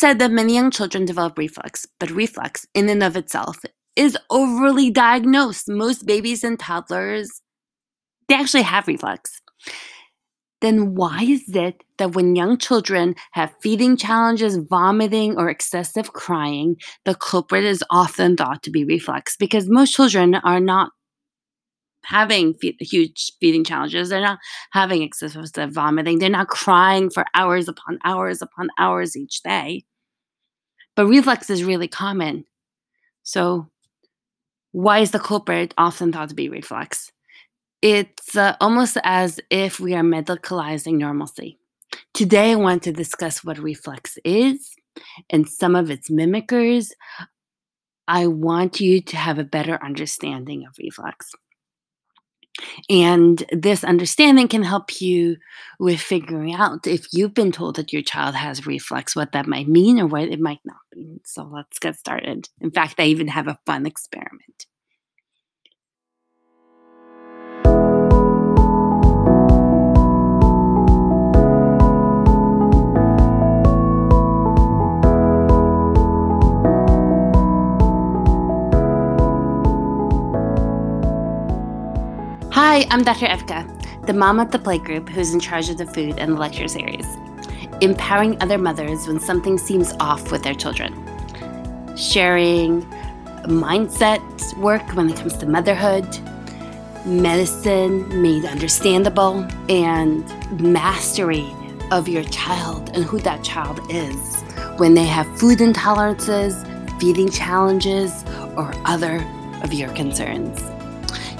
Said that many young children develop reflux, but reflux, in and of itself, is overly diagnosed. Most babies and toddlers, they actually have reflux. Then why is it that when young children have feeding challenges, vomiting, or excessive crying, the culprit is often thought to be reflux? Because most children are not having huge feeding challenges. They're not having excessive vomiting. They're not crying for hours upon hours upon hours each day. But reflux is really common. So, why is the culprit often thought to be reflux? It's uh, almost as if we are medicalizing normalcy. Today, I want to discuss what reflux is and some of its mimickers. I want you to have a better understanding of reflux. And this understanding can help you with figuring out if you've been told that your child has reflux, what that might mean or what it might not mean. So let's get started. In fact, I even have a fun experiment. I'm Dr. Evka, the mom at the playgroup who's in charge of the food and the lecture series, empowering other mothers when something seems off with their children, sharing mindset work when it comes to motherhood, medicine made understandable, and mastery of your child and who that child is when they have food intolerances, feeding challenges, or other of your concerns.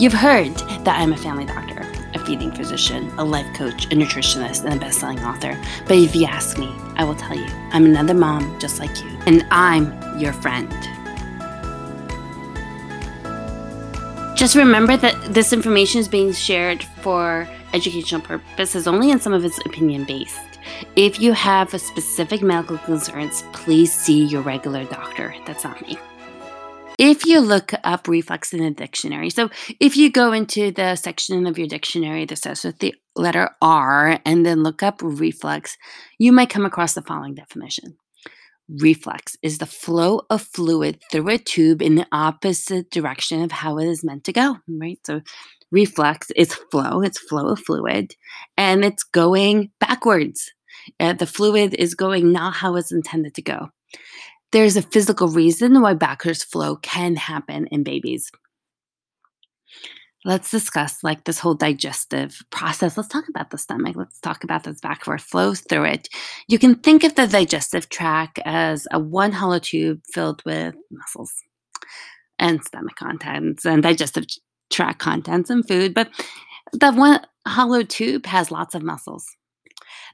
You've heard that I'm a family doctor, a feeding physician, a life coach, a nutritionist, and a best-selling author. But if you ask me, I will tell you, I'm another mom just like you, and I'm your friend. Just remember that this information is being shared for educational purposes only, and some of it's opinion based. If you have a specific medical concerns, please see your regular doctor. That's not me if you look up reflux in a dictionary, so if you go into the section of your dictionary that starts with the letter R and then look up reflux, you might come across the following definition. Reflux is the flow of fluid through a tube in the opposite direction of how it is meant to go, right? So reflux is flow, it's flow of fluid, and it's going backwards. Uh, the fluid is going not how it's intended to go. There's a physical reason why backwards flow can happen in babies. Let's discuss like this whole digestive process. Let's talk about the stomach. Let's talk about this backward flow through it. You can think of the digestive tract as a one hollow tube filled with muscles and stomach contents and digestive tract contents and food, but the one hollow tube has lots of muscles.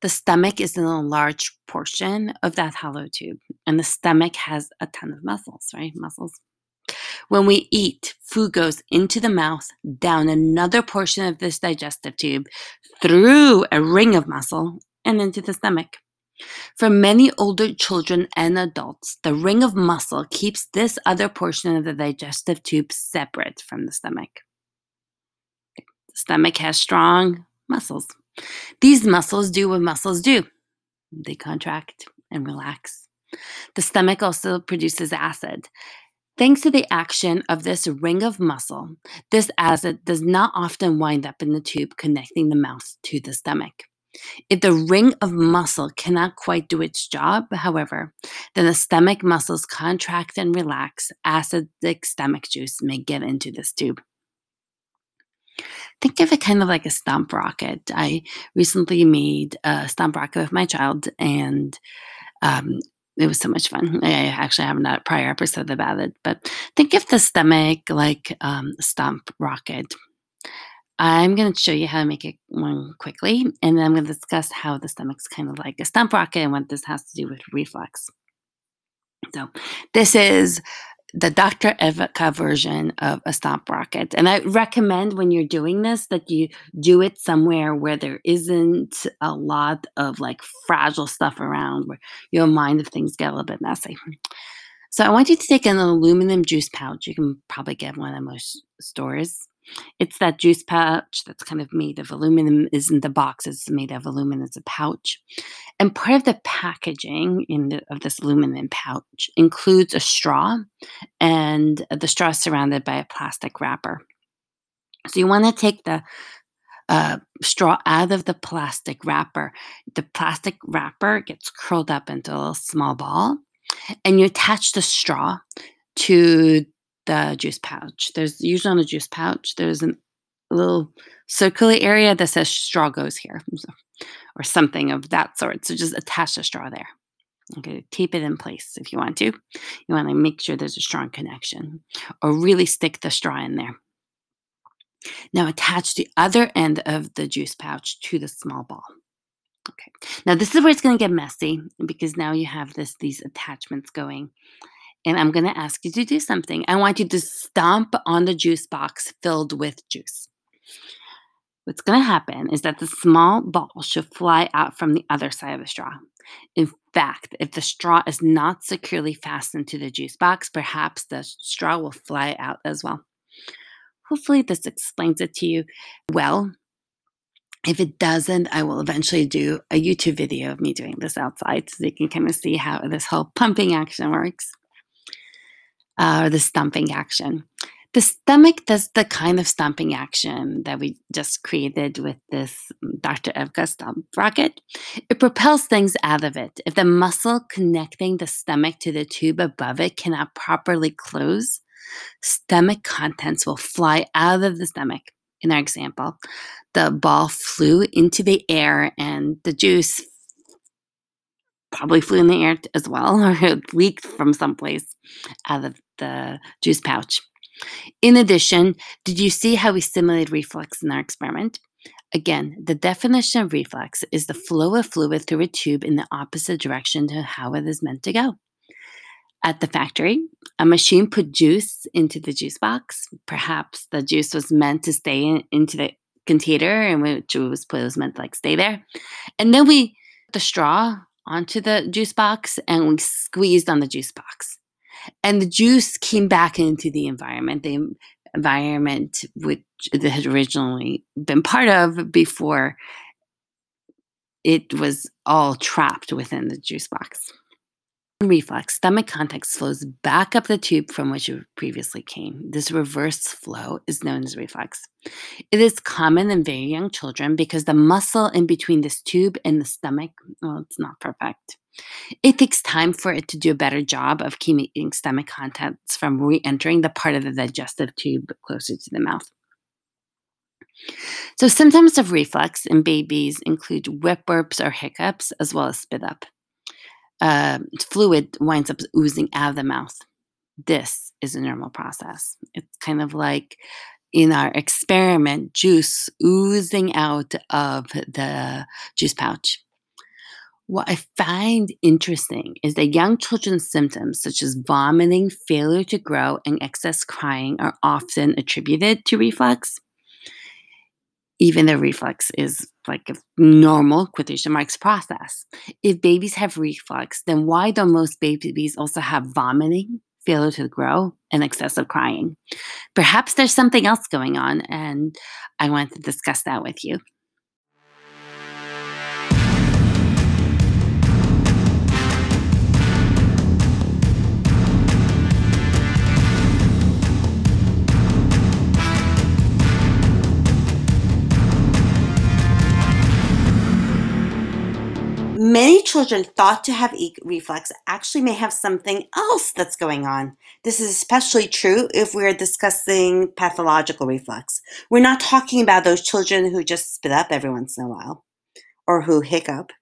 The stomach is in a large portion of that hollow tube, and the stomach has a ton of muscles, right? Muscles. When we eat, food goes into the mouth, down another portion of this digestive tube, through a ring of muscle, and into the stomach. For many older children and adults, the ring of muscle keeps this other portion of the digestive tube separate from the stomach. The stomach has strong muscles. These muscles do what muscles do they contract and relax. The stomach also produces acid. Thanks to the action of this ring of muscle, this acid does not often wind up in the tube connecting the mouth to the stomach. If the ring of muscle cannot quite do its job, however, then the stomach muscles contract and relax, acidic stomach juice may get into this tube think of it kind of like a stomp rocket. I recently made a stomp rocket with my child, and um, it was so much fun. I actually have not a prior episode about it, but think of the stomach like um, stomp rocket. I'm going to show you how to make it one quickly, and then I'm going to discuss how the stomach's kind of like a stomp rocket and what this has to do with reflux. So, this is the Dr. Evka version of a stomp rocket. And I recommend when you're doing this that you do it somewhere where there isn't a lot of like fragile stuff around where you'll mind if things get a little bit messy. So I want you to take an aluminum juice pouch. You can probably get one at most stores. It's that juice pouch that's kind of made of aluminum, isn't the box, it's made of aluminum as a pouch. And part of the packaging in the, of this aluminum pouch includes a straw, and the straw is surrounded by a plastic wrapper. So you want to take the uh, straw out of the plastic wrapper. The plastic wrapper gets curled up into a little small ball, and you attach the straw to the juice pouch. There's usually on a juice pouch, there's a little circular area that says straw goes here or something of that sort. So just attach the straw there. Okay, tape it in place if you want to. You want to make sure there's a strong connection or really stick the straw in there. Now attach the other end of the juice pouch to the small ball. Okay. Now this is where it's going to get messy because now you have this these attachments going and I'm going to ask you to do something. I want you to stomp on the juice box filled with juice. What's going to happen is that the small ball should fly out from the other side of the straw. In fact, if the straw is not securely fastened to the juice box, perhaps the straw will fly out as well. Hopefully, this explains it to you well. If it doesn't, I will eventually do a YouTube video of me doing this outside so you can kind of see how this whole pumping action works uh, or the stumping action. The stomach does the kind of stumping action that we just created with this Dr. Evka stomp rocket. It propels things out of it. If the muscle connecting the stomach to the tube above it cannot properly close, stomach contents will fly out of the stomach. In our example, the ball flew into the air and the juice probably flew in the air as well, or it leaked from someplace out of the juice pouch. In addition, did you see how we simulated reflux in our experiment? Again, the definition of reflux is the flow of fluid through a tube in the opposite direction to how it is meant to go. At the factory, a machine put juice into the juice box. Perhaps the juice was meant to stay in, into the container in which was was meant to like stay there. And then we the straw onto the juice box and we squeezed on the juice box. And the juice came back into the environment, the environment which it had originally been part of before it was all trapped within the juice box reflux, stomach contents flows back up the tube from which it previously came. This reverse flow is known as reflux. It is common in very young children because the muscle in between this tube and the stomach, well, it's not perfect. It takes time for it to do a better job of keeping stomach contents from re entering the part of the digestive tube closer to the mouth. So, symptoms of reflux in babies include wet burps or hiccups, as well as spit up uh, fluid winds up oozing out of the mouth. This is a normal process. It's kind of like in our experiment, juice oozing out of the juice pouch. What I find interesting is that young children's symptoms, such as vomiting, failure to grow, and excess crying, are often attributed to reflux even the reflux is like a normal quotation marks process. If babies have reflux, then why don't most babies also have vomiting, failure to grow, and excessive crying? Perhaps there's something else going on, and I want to discuss that with you. Children thought to have reflux actually may have something else that's going on. This is especially true if we're discussing pathological reflux. We're not talking about those children who just spit up every once in a while or who hiccup.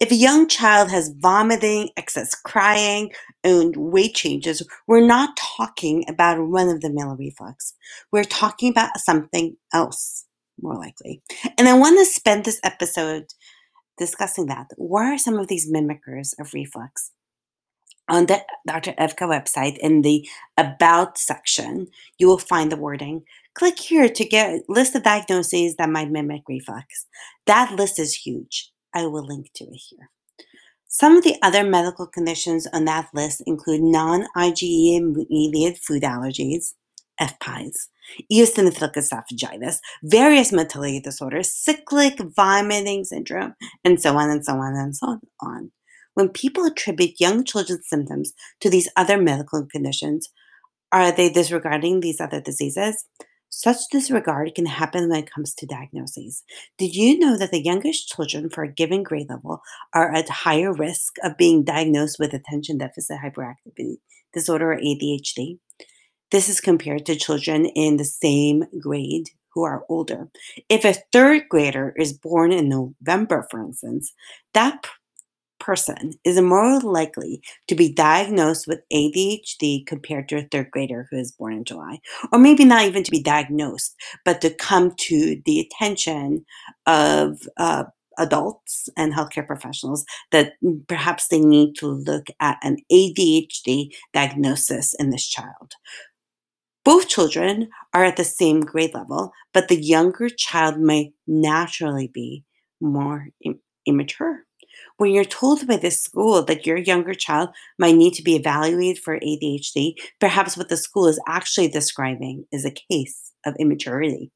If a young child has vomiting, excess crying, and weight changes, we're not talking about run of the mill reflux. We're talking about something else, more likely. And I want to spend this episode discussing that. What are some of these mimickers of reflux? On the Dr. Evka website, in the About section, you will find the wording. Click here to get list of diagnoses that might mimic reflux. That list is huge. I will link to it here. Some of the other medical conditions on that list include non IgE mediated food allergies, FPIES, eosinophilic esophagitis, various motility disorders, cyclic vomiting syndrome, and so on and so on and so on. When people attribute young children's symptoms to these other medical conditions, are they disregarding these other diseases? Such disregard can happen when it comes to diagnoses. Did you know that the youngest children for a given grade level are at higher risk of being diagnosed with attention deficit hyperactivity disorder or ADHD? This is compared to children in the same grade who are older. If a third grader is born in November, for instance, that person is more likely to be diagnosed with ADHD compared to a third grader who is born in July. Or maybe not even to be diagnosed, but to come to the attention of uh, adults and healthcare professionals that perhaps they need to look at an ADHD diagnosis in this child. Both children are at the same grade level, but the younger child may naturally be more Im- immature. When you're told by the school that your younger child might need to be evaluated for ADHD, perhaps what the school is actually describing is a case of immaturity.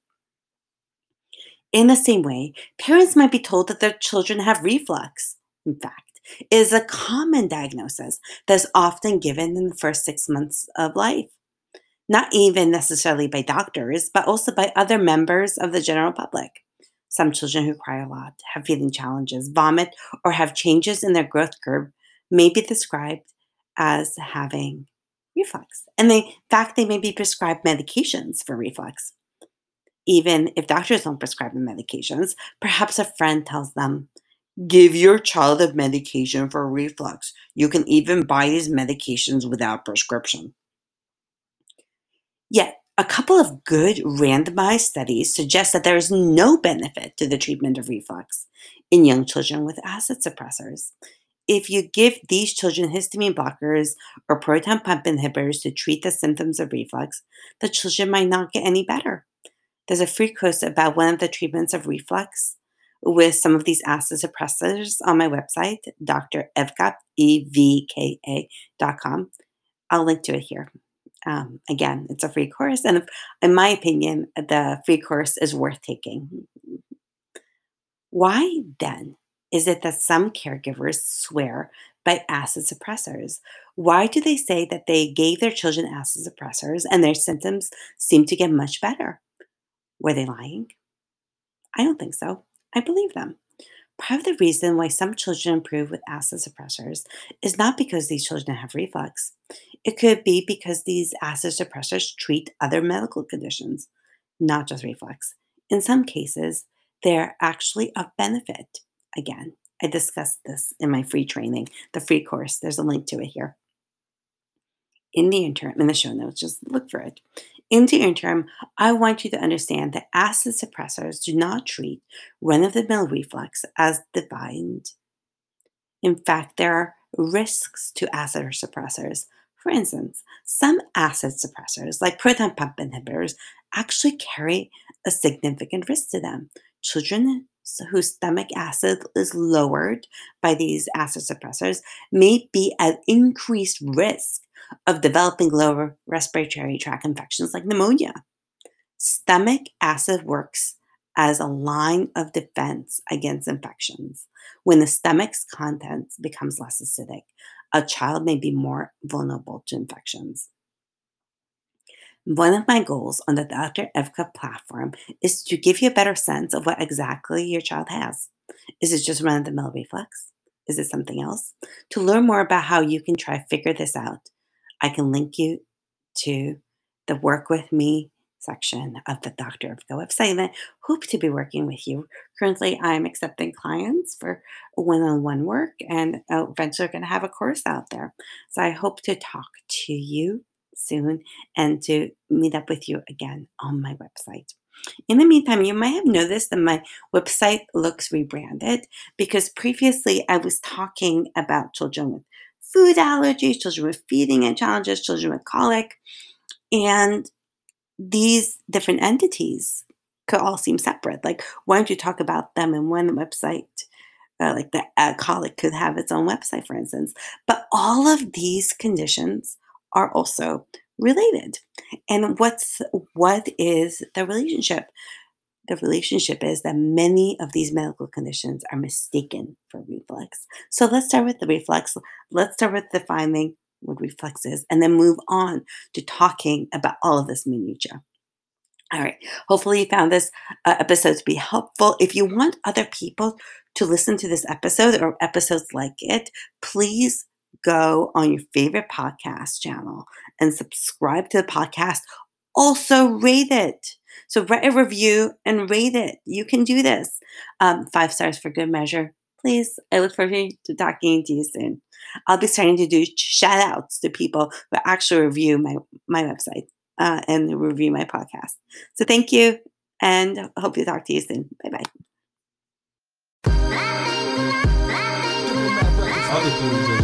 In the same way, parents might be told that their children have reflux. In fact, it is a common diagnosis that is often given in the first six months of life not even necessarily by doctors, but also by other members of the general public. Some children who cry a lot, have feeding challenges, vomit, or have changes in their growth curve may be described as having reflux. And they, in fact, they may be prescribed medications for reflux. Even if doctors don't prescribe the medications, perhaps a friend tells them, Give your child a medication for reflux. You can even buy these medications without prescription. Yet, a couple of good randomized studies suggest that there is no benefit to the treatment of reflux in young children with acid suppressors. If you give these children histamine blockers or proton pump inhibitors to treat the symptoms of reflux, the children might not get any better. There's a free course about one of the treatments of reflux with some of these acid suppressors on my website, Dr. Evka, E-V-K-A dot com. I'll link to it here. Um, again, it's a free course, and in my opinion, the free course is worth taking. Why then is it that some caregivers swear by acid suppressors? Why do they say that they gave their children acid suppressors and their symptoms seem to get much better? Were they lying? I don't think so. I believe them. Part of the reason why some children improve with acid suppressors is not because these children have reflux. It could be because these acid suppressors treat other medical conditions, not just reflux. In some cases, they're actually of benefit. Again, I discussed this in my free training, the free course. There's a link to it here. In the interim, in the show notes, just look for it. In the interim, I want you to understand that acid suppressors do not treat run of the mill reflux as defined. In fact, there are risks to acid suppressors. For instance, some acid suppressors, like proton pump inhibitors, actually carry a significant risk to them. Children whose stomach acid is lowered by these acid suppressors may be at increased risk of developing lower respiratory tract infections like pneumonia. Stomach acid works as a line of defense against infections. When the stomach's contents becomes less acidic, a child may be more vulnerable to infections. One of my goals on the Dr. Evka platform is to give you a better sense of what exactly your child has. Is it just run of the mill reflux? Is it something else? To learn more about how you can try figure this out, I can link you to the Work With Me section of the Dr. Evka website. And I hope to be working with you. Currently, I'm accepting clients for one on one work and uh, eventually going to have a course out there. So I hope to talk to you soon and to meet up with you again on my website. In the meantime, you might have noticed that my website looks rebranded because previously I was talking about children with food allergies, children with feeding and challenges, children with colic. And these different entities could all seem separate. Like, why don't you talk about them in one website? Uh, like the uh, colic could have its own website, for instance. But all of these conditions are also related. And what's what is the relationship? The relationship is that many of these medical conditions are mistaken for reflux. So let's start with the reflux. Let's start with defining what reflux is and then move on to talking about all of this minutia. All right. Hopefully, you found this uh, episode to be helpful. If you want other people to listen to this episode or episodes like it, please go on your favorite podcast channel and subscribe to the podcast. Also, rate it. So, write a review and rate it. You can do this. Um, five stars for good measure. Please. I look forward to talking to you soon. I'll be starting to do shout outs to people who actually review my, my website uh, and review my podcast. So thank you and hope to talk to you soon. Bye bye. Other on